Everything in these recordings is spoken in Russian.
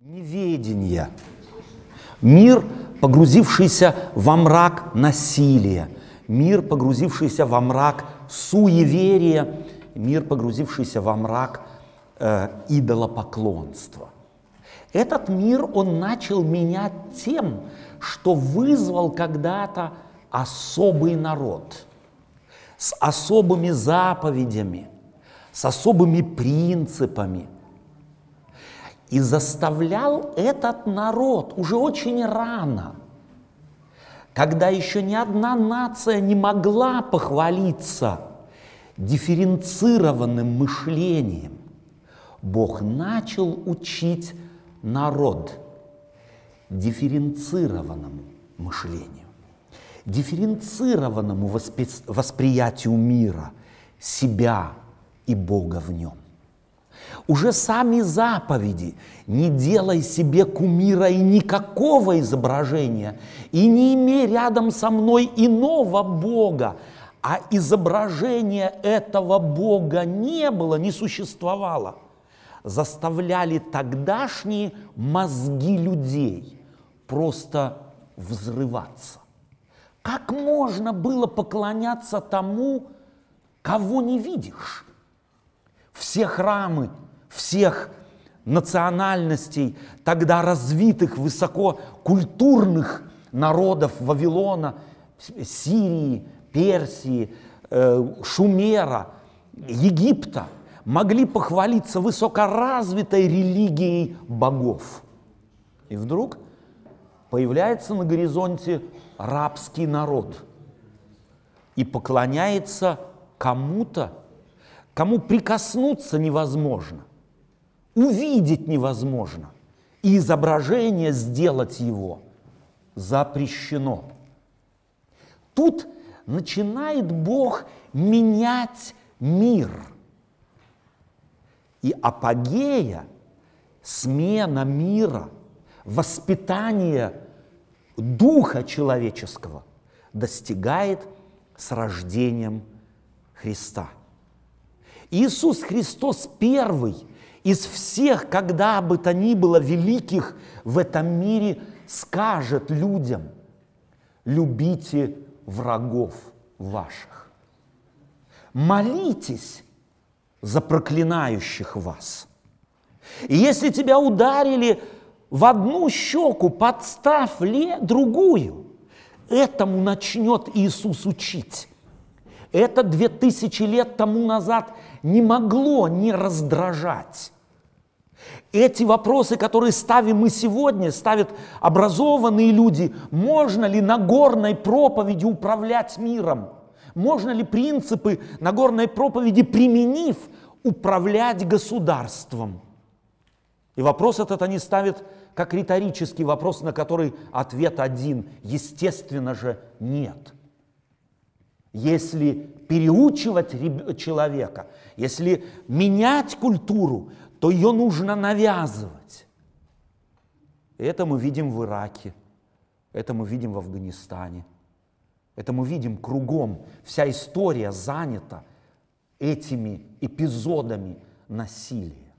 Неведение. Мир, погрузившийся во мрак насилия. Мир, погрузившийся во мрак суеверия. Мир, погрузившийся во мрак э, идолопоклонства. Этот мир он начал менять тем, что вызвал когда-то особый народ с особыми заповедями, с особыми принципами. И заставлял этот народ уже очень рано, когда еще ни одна нация не могла похвалиться дифференцированным мышлением. Бог начал учить народ дифференцированному мышлению, дифференцированному воспри- восприятию мира, себя и Бога в нем. Уже сами заповеди «не делай себе кумира и никакого изображения, и не имей рядом со мной иного Бога», а изображения этого Бога не было, не существовало, заставляли тогдашние мозги людей просто взрываться. Как можно было поклоняться тому, кого не видишь? все храмы всех национальностей, тогда развитых, высококультурных народов Вавилона, Сирии, Персии, э, Шумера, Египта, могли похвалиться высокоразвитой религией богов. И вдруг появляется на горизонте рабский народ и поклоняется кому-то, кому прикоснуться невозможно, увидеть невозможно, и изображение сделать его запрещено. Тут начинает Бог менять мир. И апогея, смена мира, воспитание духа человеческого достигает с рождением Христа. Иисус Христос первый из всех, когда бы то ни было великих в этом мире, скажет людям, любите врагов ваших. Молитесь за проклинающих вас. И если тебя ударили в одну щеку, подставь ли другую. Этому начнет Иисус учить. Это две тысячи лет тому назад не могло не раздражать. Эти вопросы, которые ставим мы сегодня, ставят образованные люди, можно ли Нагорной проповеди управлять миром? Можно ли принципы Нагорной проповеди, применив, управлять государством? И вопрос этот они ставят как риторический вопрос, на который ответ один. Естественно же, нет. Если переучивать человека, если менять культуру, то ее нужно навязывать. Это мы видим в Ираке, это мы видим в Афганистане, это мы видим кругом. Вся история занята этими эпизодами насилия.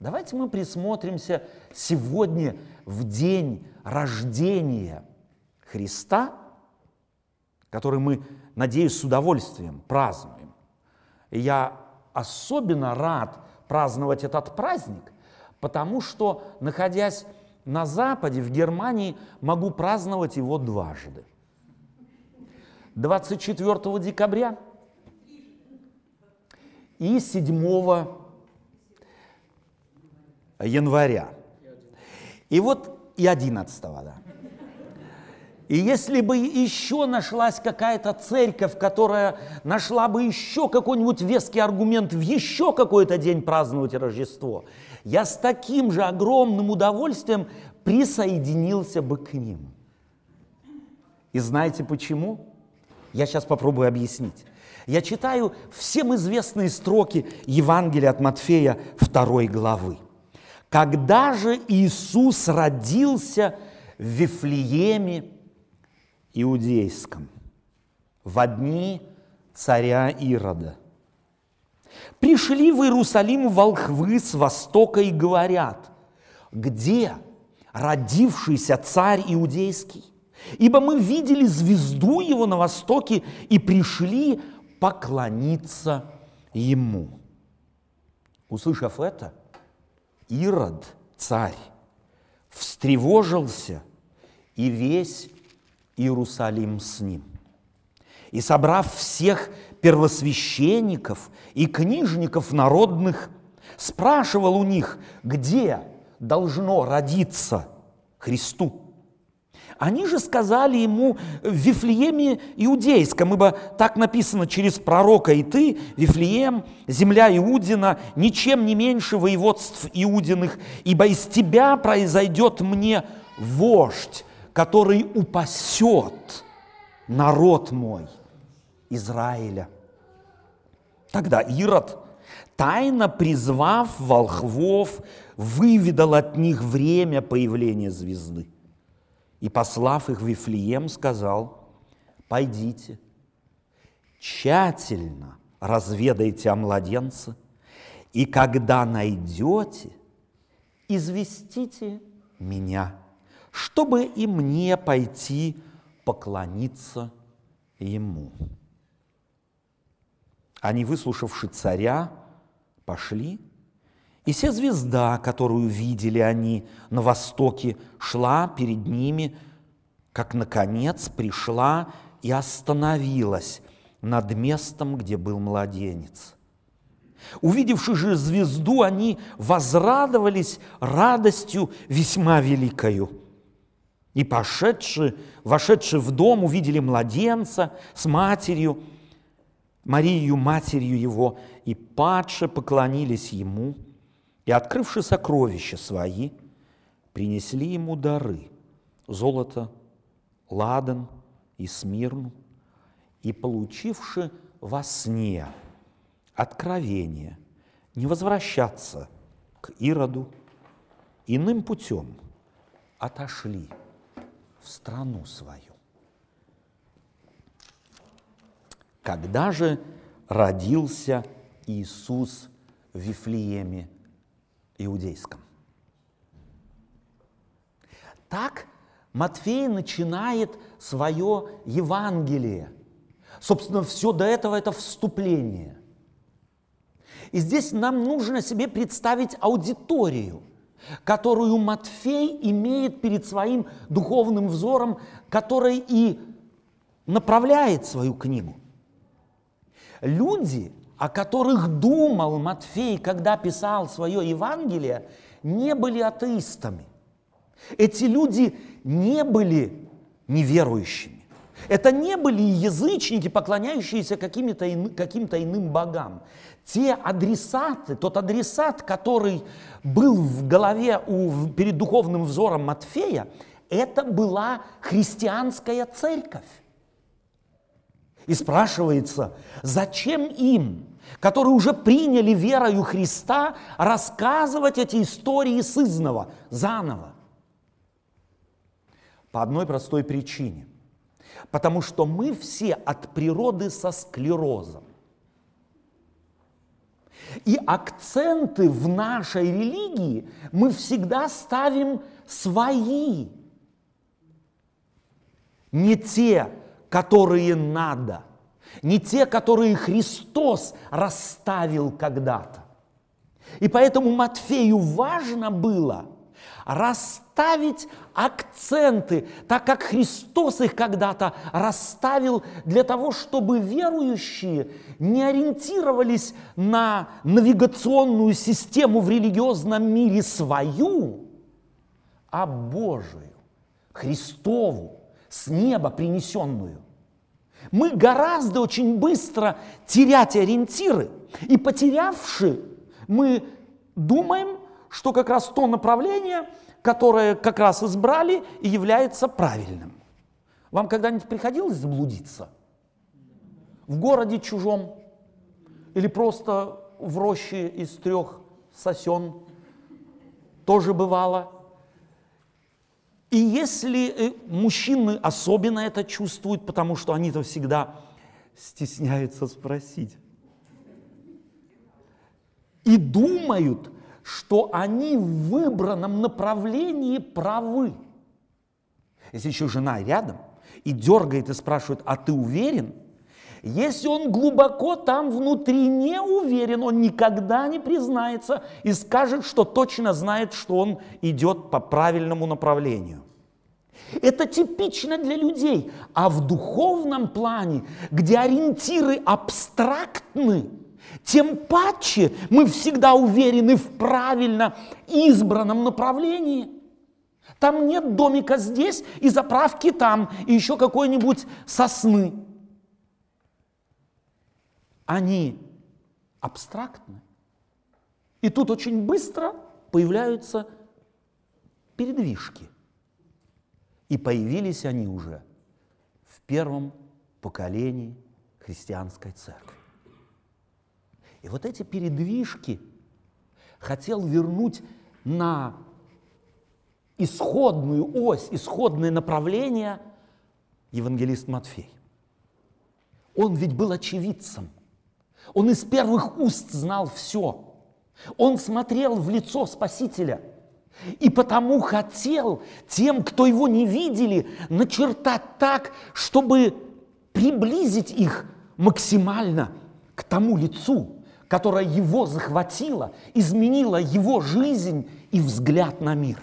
Давайте мы присмотримся сегодня в день рождения Христа, который мы, надеюсь, с удовольствием празднуем. И я особенно рад праздновать этот праздник, потому что, находясь на Западе, в Германии, могу праздновать его дважды. 24 декабря и 7 января. И вот и 11 да. И если бы еще нашлась какая-то церковь, которая нашла бы еще какой-нибудь веский аргумент в еще какой-то день праздновать Рождество, я с таким же огромным удовольствием присоединился бы к ним. И знаете почему? Я сейчас попробую объяснить. Я читаю всем известные строки Евангелия от Матфея 2 главы. Когда же Иисус родился в Вифлееме Иудейском, в дни царя Ирода, пришли в Иерусалим волхвы с востока и говорят, где родившийся царь иудейский? Ибо мы видели звезду его на востоке и пришли поклониться ему. Услышав это, Ирод, царь, встревожился, и весь Иерусалим с ним. И собрав всех первосвященников и книжников народных, спрашивал у них, где должно родиться Христу. Они же сказали ему в Вифлееме Иудейском, ибо так написано через пророка, и ты, Вифлеем, земля Иудина, ничем не меньше воеводств Иудиных, ибо из тебя произойдет мне вождь, который упасет народ мой, Израиля. Тогда Ирод, тайно призвав волхвов, выведал от них время появления звезды. И, послав их в Вифлеем, сказал, пойдите, тщательно разведайте о младенце, и когда найдете, известите меня, чтобы и мне пойти поклониться ему. Они, выслушавши царя, пошли, и вся звезда, которую видели они на востоке, шла перед ними, как, наконец, пришла и остановилась над местом, где был младенец. Увидевши же звезду, они возрадовались радостью весьма великою. И пошедши, вошедши в дом, увидели младенца с матерью, Марию, матерью его, и падше поклонились ему, и, открывши сокровища свои, принесли ему дары – золото, ладан и смирну, и, получивши во сне откровение не возвращаться к Ироду, иным путем отошли страну свою. когда же родился Иисус в Вифлееме Иудейском. Так Матфей начинает свое Евангелие. Собственно, все до этого это вступление. И здесь нам нужно себе представить аудиторию, которую Матфей имеет перед своим духовным взором, который и направляет свою книгу – Люди, о которых думал Матфей, когда писал свое Евангелие, не были атеистами. Эти люди не были неверующими. Это не были язычники, поклоняющиеся каким-то ин, каким иным богам. Те адресаты, тот адресат, который был в голове у, перед духовным взором Матфея, это была христианская церковь. И спрашивается, зачем им, которые уже приняли верою Христа, рассказывать эти истории сызного, заново? По одной простой причине. Потому что мы все от природы со склерозом. И акценты в нашей религии мы всегда ставим свои, не те, которые надо, не те, которые Христос расставил когда-то. И поэтому Матфею важно было расставить акценты, так как Христос их когда-то расставил для того, чтобы верующие не ориентировались на навигационную систему в религиозном мире свою, а Божию, Христову, с неба принесенную. Мы гораздо очень быстро терять ориентиры, и потерявши, мы думаем, что как раз то направление, которое как раз избрали, и является правильным. Вам когда-нибудь приходилось заблудиться? В городе чужом? Или просто в роще из трех сосен? Тоже бывало. И если э, мужчины особенно это чувствуют, потому что они-то всегда стесняются спросить. И думают, что они в выбранном направлении правы. Если еще жена рядом и дергает и спрашивает, а ты уверен? Если он глубоко там внутри не уверен, он никогда не признается и скажет, что точно знает, что он идет по правильному направлению. Это типично для людей. А в духовном плане, где ориентиры абстрактны, тем паче мы всегда уверены в правильно избранном направлении. Там нет домика здесь и заправки там, и еще какой-нибудь сосны. Они абстрактны. И тут очень быстро появляются передвижки – и появились они уже в первом поколении христианской церкви. И вот эти передвижки хотел вернуть на исходную ось, исходное направление евангелист Матфей. Он ведь был очевидцем. Он из первых уст знал все. Он смотрел в лицо Спасителя – и потому хотел тем, кто его не видели, начертать так, чтобы приблизить их максимально к тому лицу, которое его захватило, изменило его жизнь и взгляд на мир.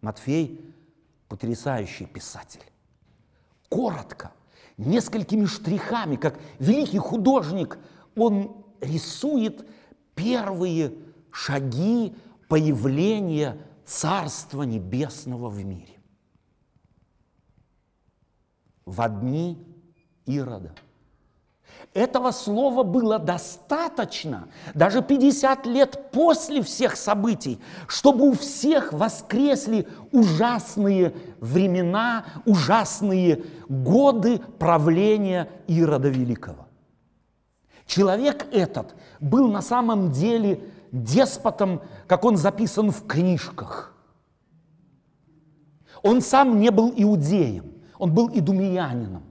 Матфей – потрясающий писатель. Коротко, несколькими штрихами, как великий художник, он рисует первые шаги появление Царства Небесного в мире. В дни Ирода. Этого слова было достаточно, даже 50 лет после всех событий, чтобы у всех воскресли ужасные времена, ужасные годы правления Ирода Великого. Человек этот был на самом деле деспотом, как он записан в книжках. Он сам не был иудеем, он был идумиянином.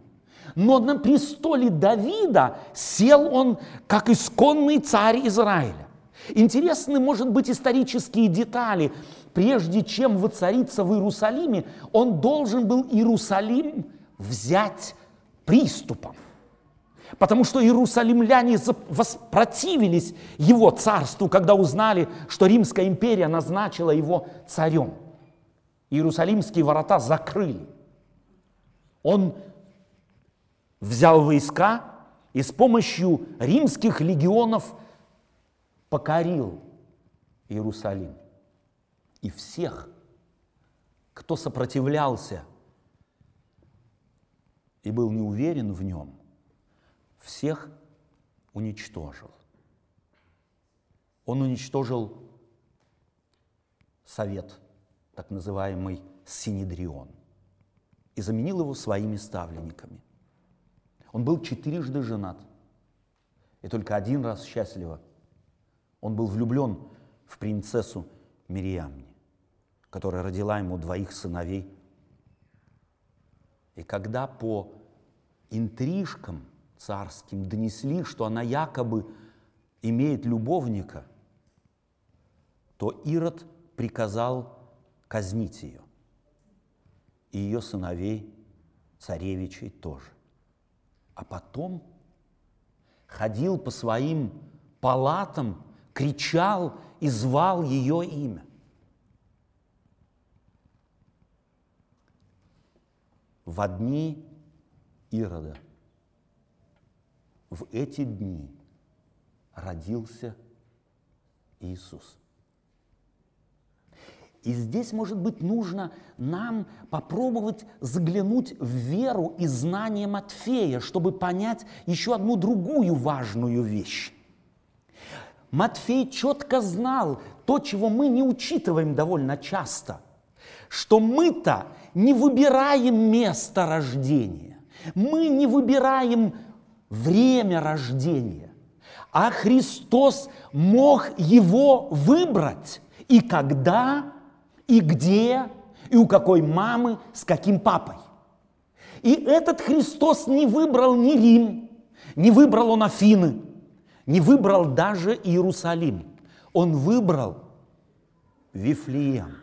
Но на престоле Давида сел он как исконный царь Израиля. Интересны, может быть, исторические детали. Прежде чем воцариться в Иерусалиме, он должен был Иерусалим взять приступом потому что иерусалимляне воспротивились его царству, когда узнали, что Римская империя назначила его царем. Иерусалимские ворота закрыли. Он взял войска и с помощью римских легионов покорил Иерусалим. И всех, кто сопротивлялся и был не уверен в нем – всех уничтожил. Он уничтожил совет, так называемый Синедрион, и заменил его своими ставленниками. Он был четырежды женат, и только один раз счастливо. Он был влюблен в принцессу Мириамни, которая родила ему двоих сыновей. И когда по интрижкам – царским донесли, что она якобы имеет любовника, то Ирод приказал казнить ее. И ее сыновей, царевичей тоже. А потом ходил по своим палатам, кричал и звал ее имя. В дни Ирода – в эти дни родился Иисус. И здесь, может быть, нужно нам попробовать заглянуть в веру и знание Матфея, чтобы понять еще одну другую важную вещь. Матфей четко знал то, чего мы не учитываем довольно часто, что мы-то не выбираем место рождения, мы не выбираем время рождения. А Христос мог его выбрать. И когда, и где, и у какой мамы, с каким папой. И этот Христос не выбрал ни Рим, не выбрал он Афины, не выбрал даже Иерусалим. Он выбрал Вифлеем.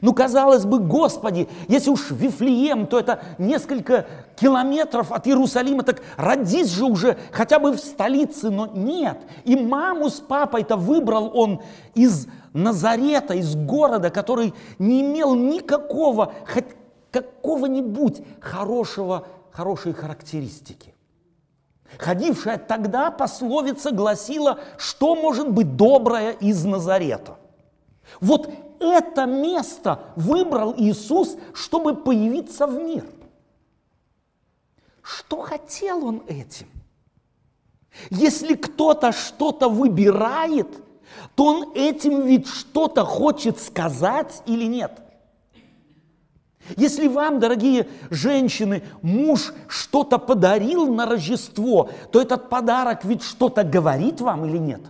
Ну, казалось бы, Господи, если уж Вифлеем, то это несколько километров от Иерусалима, так родись же уже хотя бы в столице, но нет. И маму с папой-то выбрал он из Назарета, из города, который не имел никакого, хоть какого-нибудь хорошего, хорошей характеристики. Ходившая тогда пословица гласила, что может быть доброе из Назарета. Вот это место выбрал Иисус, чтобы появиться в мир. Что хотел он этим? Если кто-то что-то выбирает, то он этим ведь что-то хочет сказать или нет? Если вам, дорогие женщины, муж что-то подарил на Рождество, то этот подарок ведь что-то говорит вам или нет?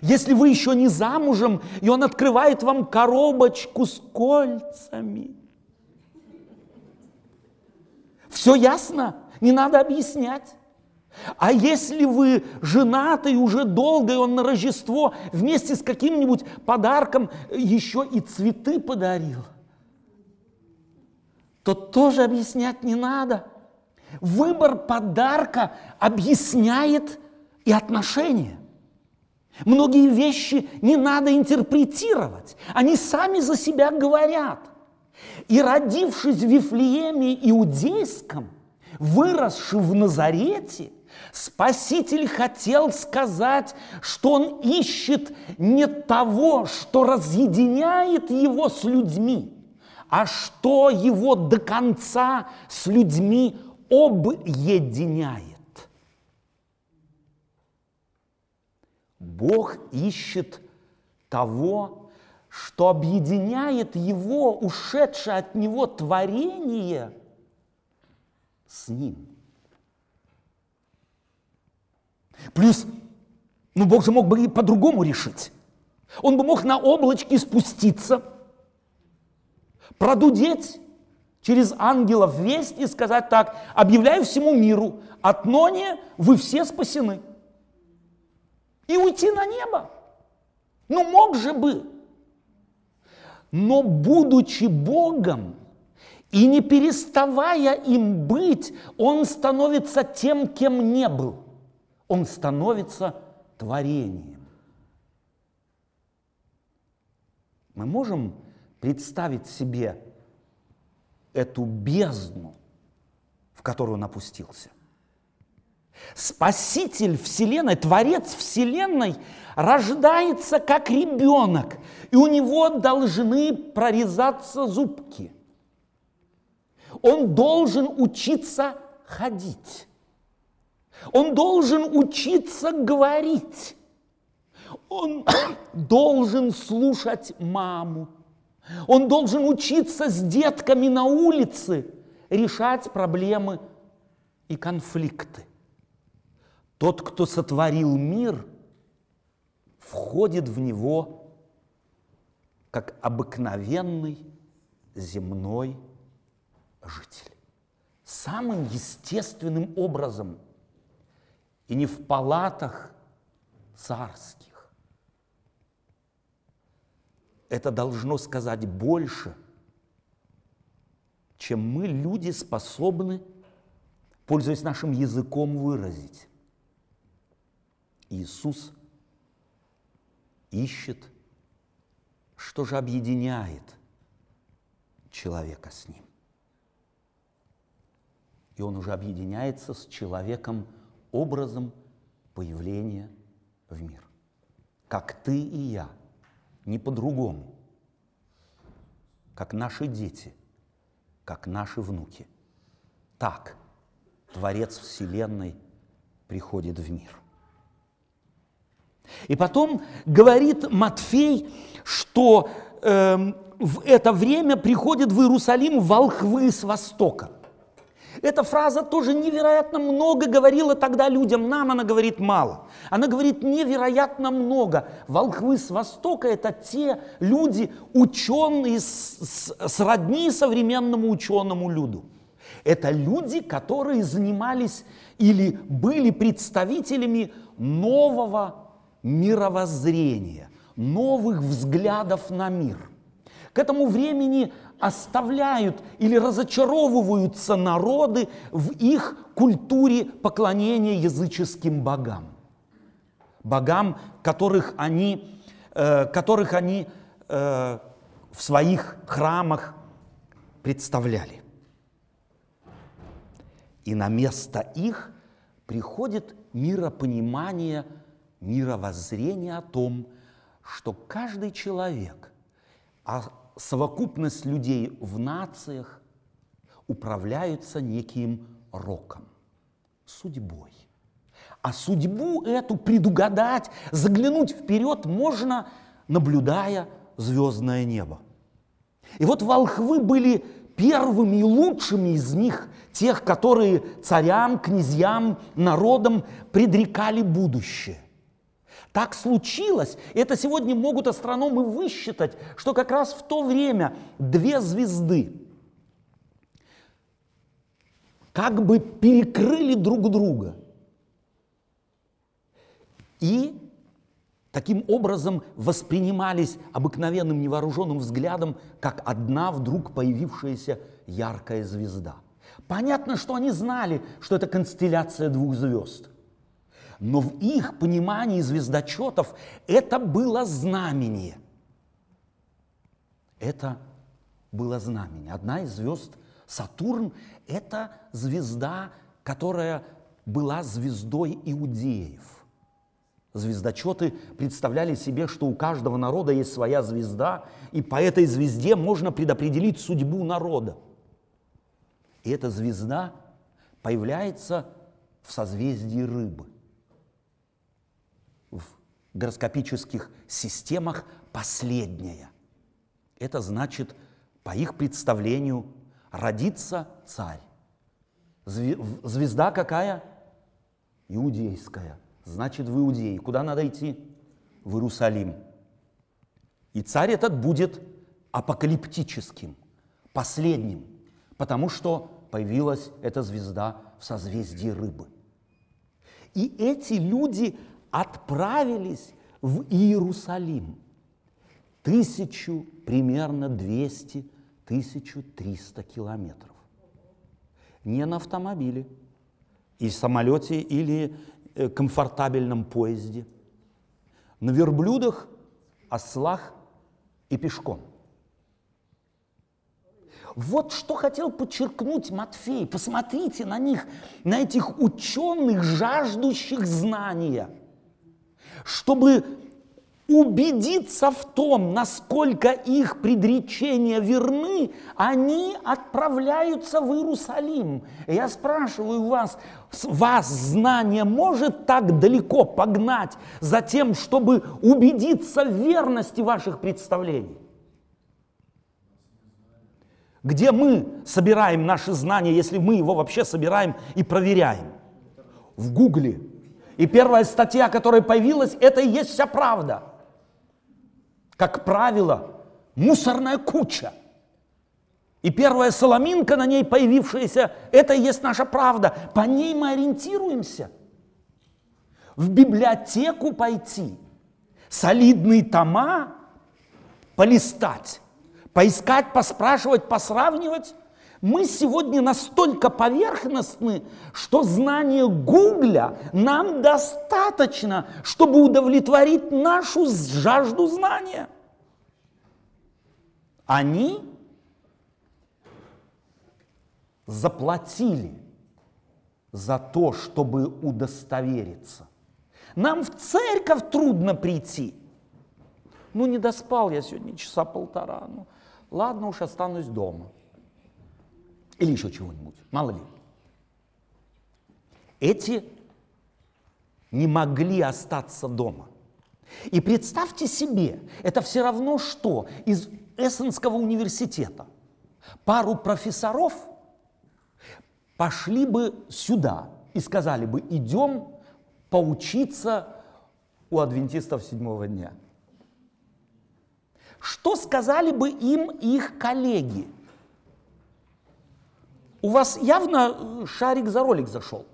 Если вы еще не замужем, и он открывает вам коробочку с кольцами. Все ясно? Не надо объяснять. А если вы женаты уже долго, и он на Рождество вместе с каким-нибудь подарком еще и цветы подарил, то тоже объяснять не надо. Выбор подарка объясняет и отношения. Многие вещи не надо интерпретировать, они сами за себя говорят. И родившись в Вифлееме Иудейском, выросший в Назарете, Спаситель хотел сказать, что он ищет не того, что разъединяет его с людьми, а что его до конца с людьми объединяет. Бог ищет того, что объединяет его, ушедшее от него творение, с ним. Плюс, ну Бог же мог бы и по-другому решить. Он бы мог на облачке спуститься, продудеть через ангелов весть и сказать так, объявляю всему миру, от ноне вы все спасены – и уйти на небо. Ну, мог же бы. Но будучи Богом и не переставая им быть, он становится тем, кем не был. Он становится творением. Мы можем представить себе эту бездну, в которую он опустился – Спаситель Вселенной, Творец Вселенной рождается как ребенок, и у него должны прорезаться зубки. Он должен учиться ходить. Он должен учиться говорить. Он должен слушать маму. Он должен учиться с детками на улице решать проблемы и конфликты. Тот, кто сотворил мир, входит в него как обыкновенный земной житель. Самым естественным образом. И не в палатах царских. Это должно сказать больше, чем мы, люди, способны, пользуясь нашим языком, выразить. Иисус ищет, что же объединяет человека с Ним. И он уже объединяется с человеком образом появления в мир. Как ты и я, не по-другому. Как наши дети, как наши внуки. Так Творец Вселенной приходит в мир. И потом говорит Матфей, что э, в это время приходят в Иерусалим волхвы с востока. Эта фраза тоже невероятно много говорила тогда людям, нам она говорит мало. Она говорит невероятно много. Волхвы с Востока – это те люди, ученые, с, с, сродни современному ученому люду. Это люди, которые занимались или были представителями нового мировоззрения, новых взглядов на мир. К этому времени оставляют или разочаровываются народы в их культуре поклонения языческим богам. Богам, которых они, э, которых они э, в своих храмах представляли. И на место их приходит миропонимание, мировоззрение о том, что каждый человек, а совокупность людей в нациях управляются неким роком, судьбой. А судьбу эту предугадать, заглянуть вперед можно, наблюдая звездное небо. И вот волхвы были первыми и лучшими из них, тех, которые царям, князьям, народам предрекали будущее. Так случилось, это сегодня могут астрономы высчитать, что как раз в то время две звезды как бы перекрыли друг друга. И таким образом воспринимались обыкновенным невооруженным взглядом, как одна вдруг появившаяся яркая звезда. Понятно, что они знали, что это констелляция двух звезд. Но в их понимании звездочетов это было знамение. Это было знамение. Одна из звезд, Сатурн, это звезда, которая была звездой иудеев – Звездочеты представляли себе, что у каждого народа есть своя звезда, и по этой звезде можно предопределить судьбу народа. И эта звезда появляется в созвездии рыбы. В гороскопических системах последняя. Это значит, по их представлению, родится царь. Звезда какая? Иудейская значит в Иудее. Куда надо идти? В Иерусалим. И царь этот будет апокалиптическим, последним, потому что появилась эта звезда в созвездии рыбы. И эти люди отправились в Иерусалим. Тысячу, примерно 200, 1300 километров. Не на автомобиле, и самолете или Э, комфортабельном поезде, на верблюдах, ослах и пешком. Вот что хотел подчеркнуть Матфей. Посмотрите на них, на этих ученых, жаждущих знания, чтобы убедиться в том, насколько их предречения верны, они отправляются в Иерусалим. я спрашиваю вас, вас знание может так далеко погнать за тем, чтобы убедиться в верности ваших представлений? Где мы собираем наши знания, если мы его вообще собираем и проверяем? В Гугле. И первая статья, которая появилась, это и есть вся правда – как правило, мусорная куча. И первая соломинка на ней появившаяся, это и есть наша правда. По ней мы ориентируемся. В библиотеку пойти, солидные тома полистать, поискать, поспрашивать, посравнивать. Мы сегодня настолько поверхностны, что знание Гугля нам достаточно, чтобы удовлетворить нашу жажду знания. Они заплатили за то, чтобы удостовериться. Нам в церковь трудно прийти. Ну, не доспал я сегодня часа полтора. Ну, ладно уж, останусь дома. Или еще чего-нибудь, мало ли. Эти не могли остаться дома. И представьте себе, это все равно что из Эссенского университета пару профессоров пошли бы сюда и сказали бы, идем поучиться у адвентистов седьмого дня. Что сказали бы им их коллеги? У вас явно э, шарик за ролик зашел.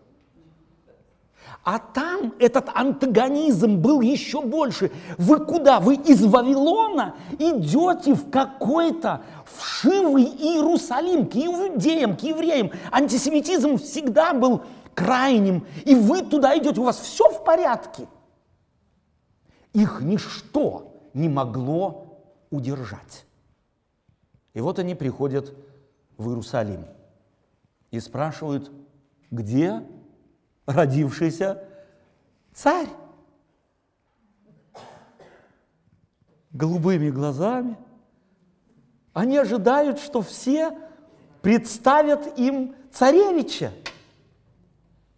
А там этот антагонизм был еще больше. Вы куда? Вы из Вавилона идете в какой-то вшивый Иерусалим, к иудеям, к евреям. Антисемитизм всегда был крайним, и вы туда идете, у вас все в порядке. Их ничто не могло удержать. И вот они приходят в Иерусалим и спрашивают, где родившийся царь? Голубыми глазами. Они ожидают, что все представят им царевича.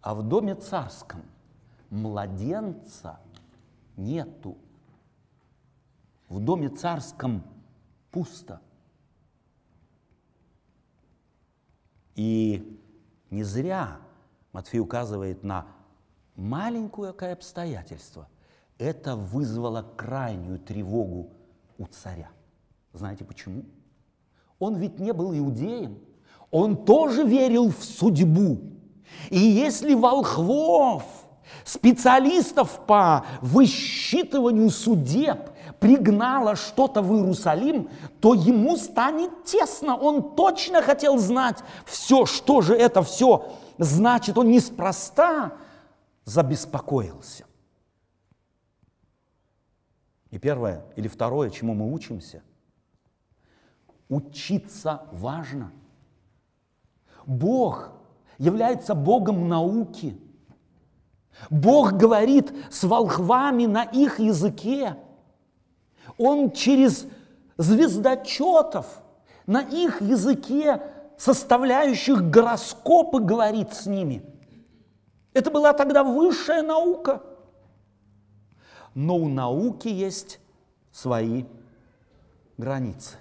А в доме царском младенца нету. В доме царском пусто. И не зря Матфей указывает на маленькое обстоятельство. Это вызвало крайнюю тревогу у царя. Знаете почему? Он ведь не был иудеем. Он тоже верил в судьбу. И если волхвов, специалистов по высчитыванию судеб, пригнало что-то в Иерусалим, то ему станет тесно. Он точно хотел знать все, что же это все значит. Он неспроста забеспокоился. И первое или второе, чему мы учимся, учиться важно. Бог является Богом науки. Бог говорит с волхвами на их языке. Он через звездочетов на их языке, составляющих гороскопы, говорит с ними. Это была тогда высшая наука. Но у науки есть свои границы.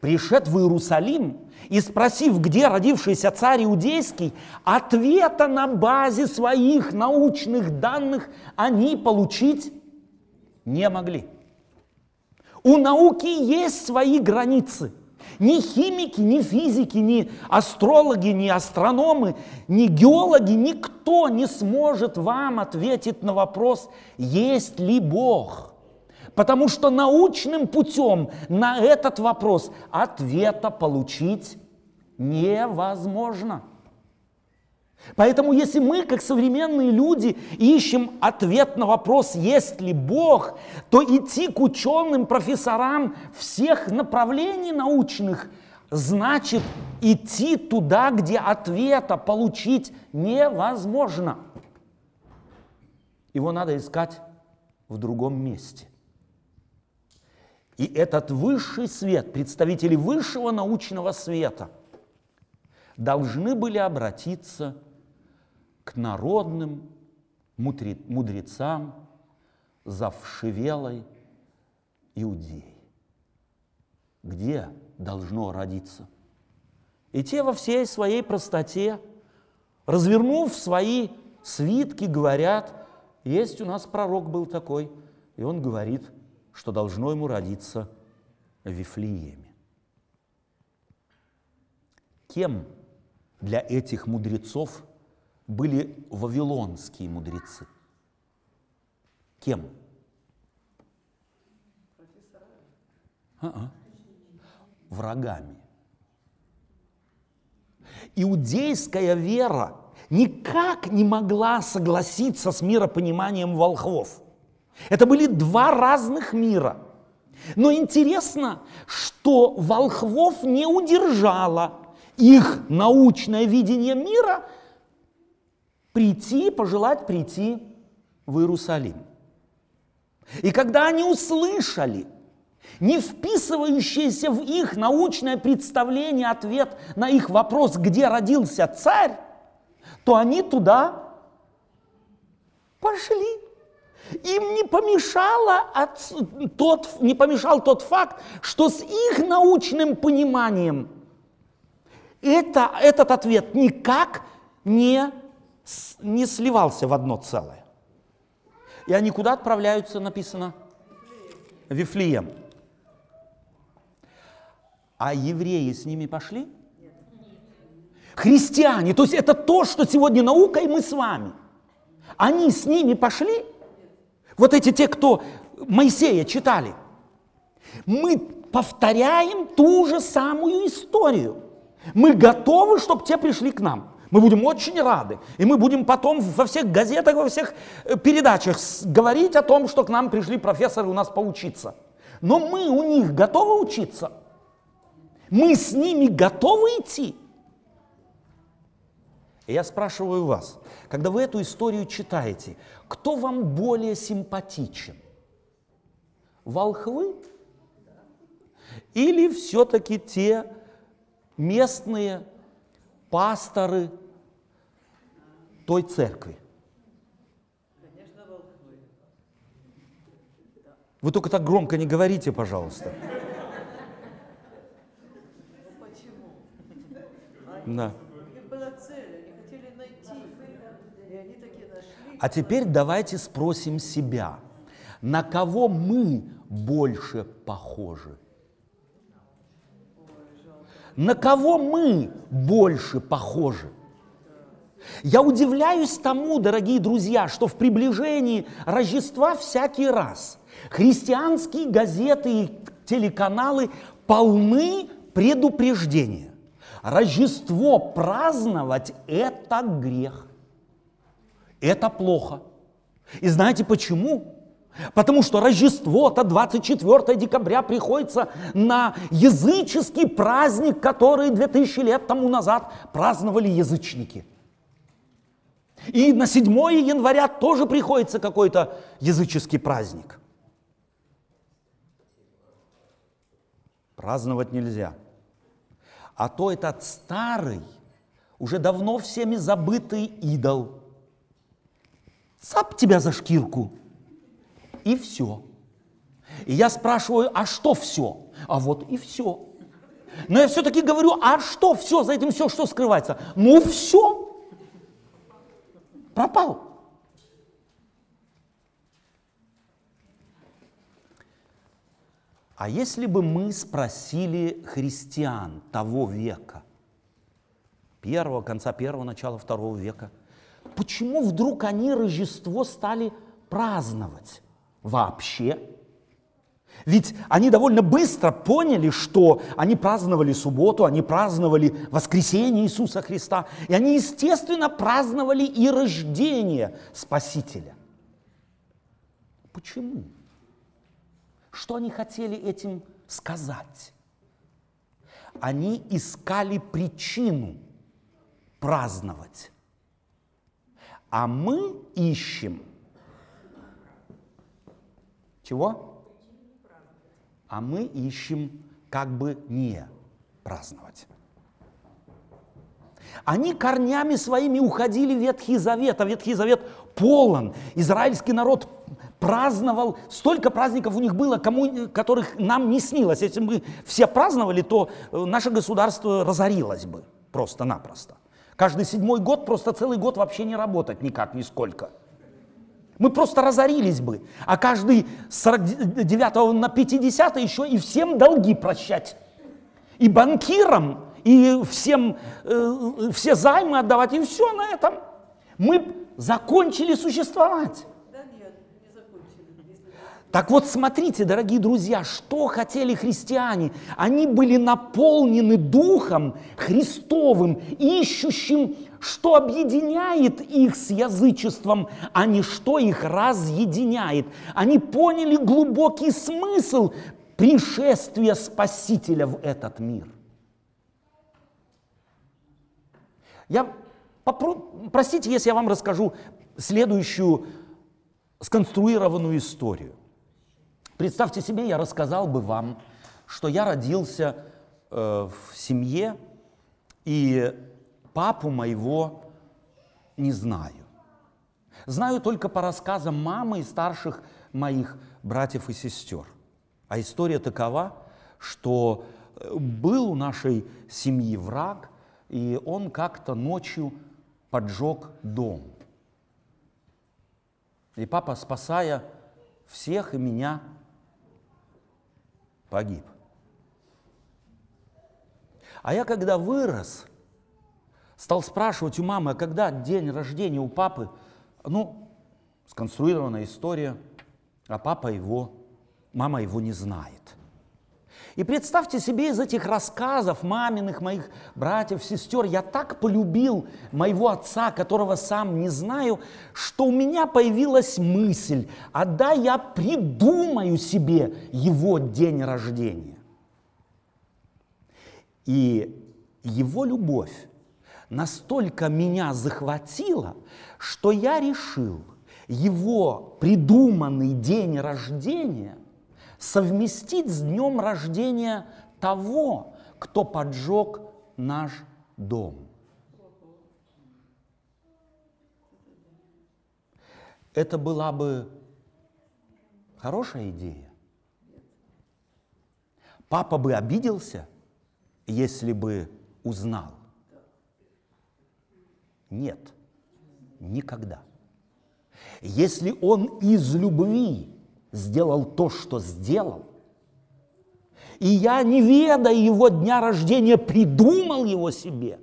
Пришед в Иерусалим и спросив, где родившийся царь иудейский, ответа на базе своих научных данных они получить не могли. У науки есть свои границы. Ни химики, ни физики, ни астрологи, ни астрономы, ни геологи, никто не сможет вам ответить на вопрос, есть ли Бог. Потому что научным путем на этот вопрос ответа получить невозможно. Поэтому если мы, как современные люди, ищем ответ на вопрос, есть ли Бог, то идти к ученым, профессорам всех направлений научных значит идти туда, где ответа получить невозможно. Его надо искать в другом месте. И этот высший свет, представители высшего научного света, должны были обратиться к народным мудрецам завшивелой Иудеи. Где должно родиться? И те во всей своей простоте, развернув свои свитки, говорят, есть у нас пророк был такой, и он говорит, что должно ему родиться в Вифлееме. Кем для этих мудрецов были вавилонские мудрецы. Кем? А-а. Врагами. Иудейская вера никак не могла согласиться с миропониманием волхвов. Это были два разных мира. Но интересно, что волхвов не удержало их научное видение мира – прийти, пожелать прийти в Иерусалим. И когда они услышали не вписывающийся в их научное представление ответ на их вопрос, где родился царь, то они туда пошли. Им не, помешало от, тот, не помешал тот факт, что с их научным пониманием это, этот ответ никак не не сливался в одно целое. И они куда отправляются, написано? Вифлеем. А евреи с ними пошли? Христиане, то есть это то, что сегодня наука и мы с вами. Они с ними пошли? Вот эти те, кто Моисея читали. Мы повторяем ту же самую историю. Мы готовы, чтобы те пришли к нам. Мы будем очень рады. И мы будем потом во всех газетах, во всех э, передачах говорить о том, что к нам пришли профессоры у нас поучиться. Но мы у них готовы учиться. Мы с ними готовы идти. И я спрашиваю вас, когда вы эту историю читаете, кто вам более симпатичен? Волхвы? Или все-таки те местные пасторы той церкви? Вы только так громко не говорите, пожалуйста. Ну почему? Да. У них была цель, они хотели найти. И они таки нашли. А теперь давайте спросим себя, на кого мы больше похожи? На кого мы больше похожи? Я удивляюсь тому, дорогие друзья, что в приближении Рождества всякий раз христианские газеты и телеканалы полны предупреждения. Рождество праздновать – это грех. Это плохо. И знаете почему? Потому что Рождество-то 24 декабря приходится на языческий праздник, который 2000 лет тому назад праздновали язычники. И на 7 января тоже приходится какой-то языческий праздник. Праздновать нельзя. А то этот старый, уже давно всеми забытый идол. Цап тебя за шкирку. И все. И я спрашиваю, а что все? А вот и все. Но я все-таки говорю, а что все за этим все, что скрывается? Ну все. Пропал. А если бы мы спросили христиан того века, первого, конца первого, начала второго века, почему вдруг они Рождество стали праздновать вообще? Ведь они довольно быстро поняли, что они праздновали субботу, они праздновали воскресение Иисуса Христа, и они, естественно, праздновали и рождение Спасителя. Почему? Что они хотели этим сказать? Они искали причину праздновать. А мы ищем чего? А мы ищем как бы не праздновать. Они корнями своими уходили в Ветхий Завет, а Ветхий Завет полон. Израильский народ праздновал, столько праздников у них было, кому, которых нам не снилось. Если бы все праздновали, то э, наше государство разорилось бы просто-напросто. Каждый седьмой год, просто целый год вообще не работать никак, нисколько. Мы просто разорились бы. А каждый с 49 на 50 еще и всем долги прощать. И банкирам, и всем, э, все займы отдавать, и все на этом. Мы закончили существовать. Да нет, не закончили. Если Так вот, смотрите, дорогие друзья, что хотели христиане. Они были наполнены Духом Христовым, ищущим, что объединяет их с язычеством, а не что их разъединяет. Они поняли глубокий смысл пришествия Спасителя в этот мир. Я попро- простите, если я вам расскажу следующую сконструированную историю. Представьте себе, я рассказал бы вам, что я родился э, в семье, и папу моего не знаю. Знаю только по рассказам мамы и старших моих братьев и сестер. А история такова, что э, был у нашей семьи враг, и он как-то ночью поджег дом. И папа, спасая всех и меня, погиб. А я когда вырос, стал спрашивать у мамы, а когда день рождения у папы, ну, сконструированная история, а папа его, мама его не знает. И представьте себе из этих рассказов маминых, моих братьев, сестер, я так полюбил моего отца, которого сам не знаю, что у меня появилась мысль, а да, я придумаю себе его день рождения. И его любовь настолько меня захватила, что я решил его придуманный день рождения совместить с днем рождения того, кто поджег наш дом. Это была бы хорошая идея. Папа бы обиделся, если бы узнал. Нет, никогда. Если он из любви сделал то, что сделал, и я, не ведая его дня рождения, придумал его себе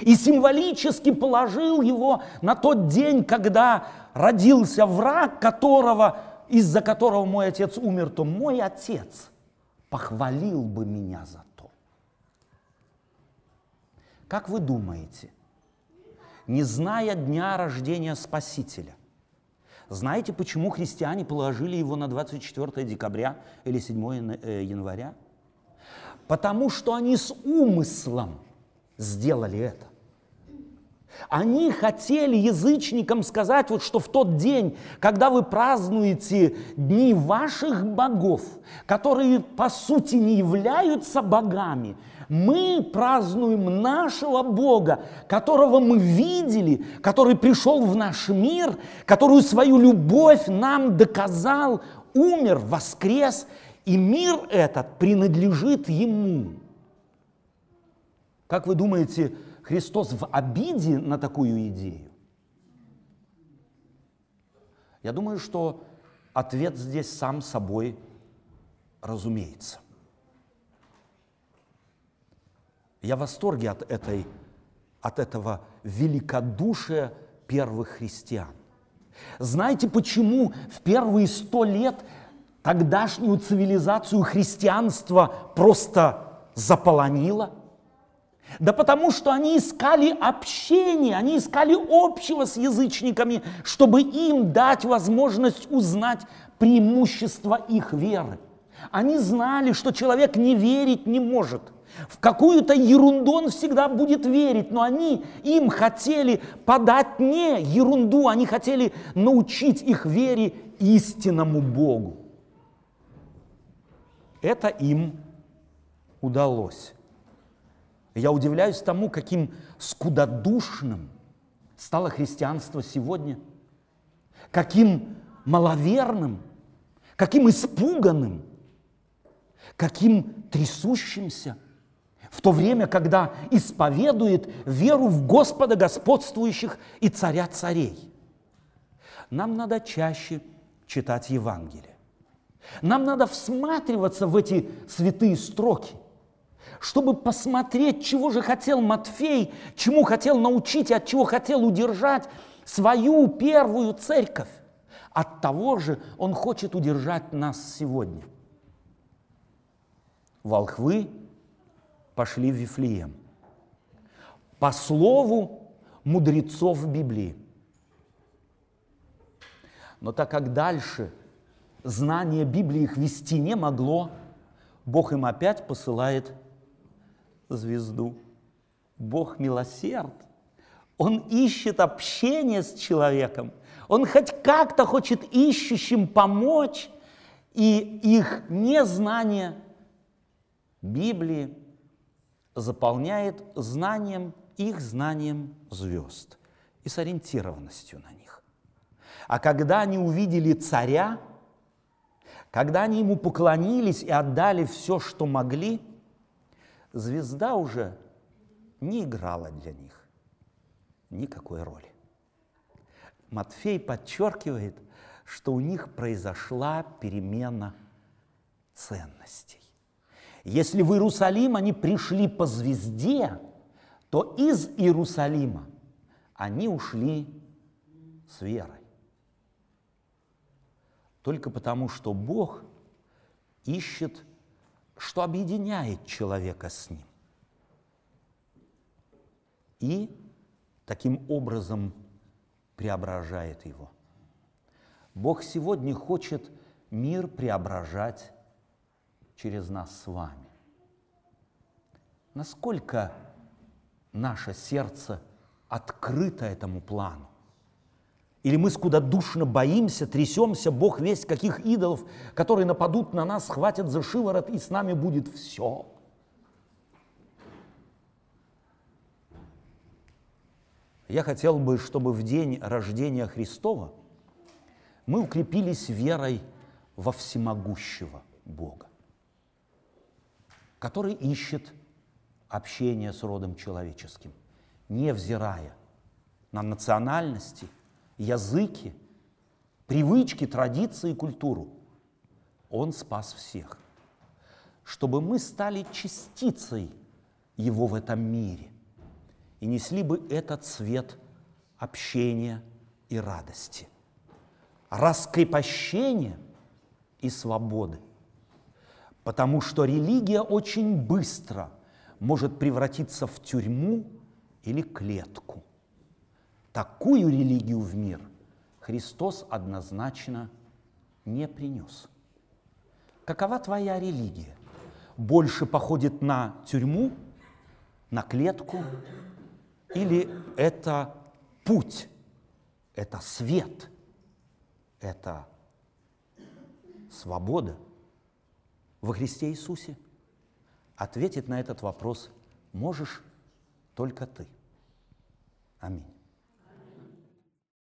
и символически положил его на тот день, когда родился враг, которого, из-за которого мой отец умер, то мой отец похвалил бы меня за то. Как вы думаете, не зная дня рождения Спасителя, знаете, почему христиане положили его на 24 декабря или 7 э, января? Потому что они с умыслом сделали это. Они хотели язычникам сказать, вот, что в тот день, когда вы празднуете дни ваших богов, которые по сути не являются богами, мы празднуем нашего Бога, которого мы видели, который пришел в наш мир, которую свою любовь нам доказал, умер, воскрес, и мир этот принадлежит Ему. Как вы думаете, Христос в обиде на такую идею? Я думаю, что ответ здесь сам собой разумеется. Я в восторге от, этой, от этого великодушия первых христиан. Знаете, почему в первые сто лет тогдашнюю цивилизацию христианства просто заполонило? Да потому что они искали общения, они искали общего с язычниками, чтобы им дать возможность узнать преимущества их веры. Они знали, что человек не верить не может – в какую-то ерунду он всегда будет верить, но они им хотели подать не ерунду, они хотели научить их вере истинному Богу. Это им удалось. Я удивляюсь тому, каким скудодушным стало христианство сегодня, каким маловерным, каким испуганным, каким трясущимся – в то время, когда исповедует веру в Господа господствующих и царя царей. Нам надо чаще читать Евангелие. Нам надо всматриваться в эти святые строки, чтобы посмотреть, чего же хотел Матфей, чему хотел научить и от чего хотел удержать свою первую церковь. От того же он хочет удержать нас сегодня. Волхвы пошли в Вифлеем. По слову мудрецов Библии. Но так как дальше знание Библии их вести не могло, Бог им опять посылает звезду. Бог милосерд. Он ищет общение с человеком. Он хоть как-то хочет ищущим помочь. И их незнание Библии заполняет знанием, их знанием звезд и с ориентированностью на них. А когда они увидели царя, когда они ему поклонились и отдали все, что могли, звезда уже не играла для них никакой роли. Матфей подчеркивает, что у них произошла перемена ценностей. Если в Иерусалим они пришли по звезде, то из Иерусалима они ушли с верой. Только потому, что Бог ищет, что объединяет человека с Ним. И таким образом преображает его. Бог сегодня хочет мир преображать через нас с вами. Насколько наше сердце открыто этому плану? Или мы скудодушно боимся, трясемся, Бог весь каких идолов, которые нападут на нас, схватят за шиворот, и с нами будет все. Я хотел бы, чтобы в день рождения Христова мы укрепились верой во всемогущего Бога, который ищет общение с родом человеческим, невзирая на национальности, языки, привычки, традиции и культуру. Он спас всех, чтобы мы стали частицей Его в этом мире и несли бы этот свет общения и радости, раскрепощения и свободы. Потому что религия очень быстро может превратиться в тюрьму или клетку. Такую религию в мир Христос однозначно не принес. Какова твоя религия? Больше походит на тюрьму, на клетку или это путь, это свет, это свобода во Христе Иисусе? Ответить на этот вопрос можешь только ты. Аминь.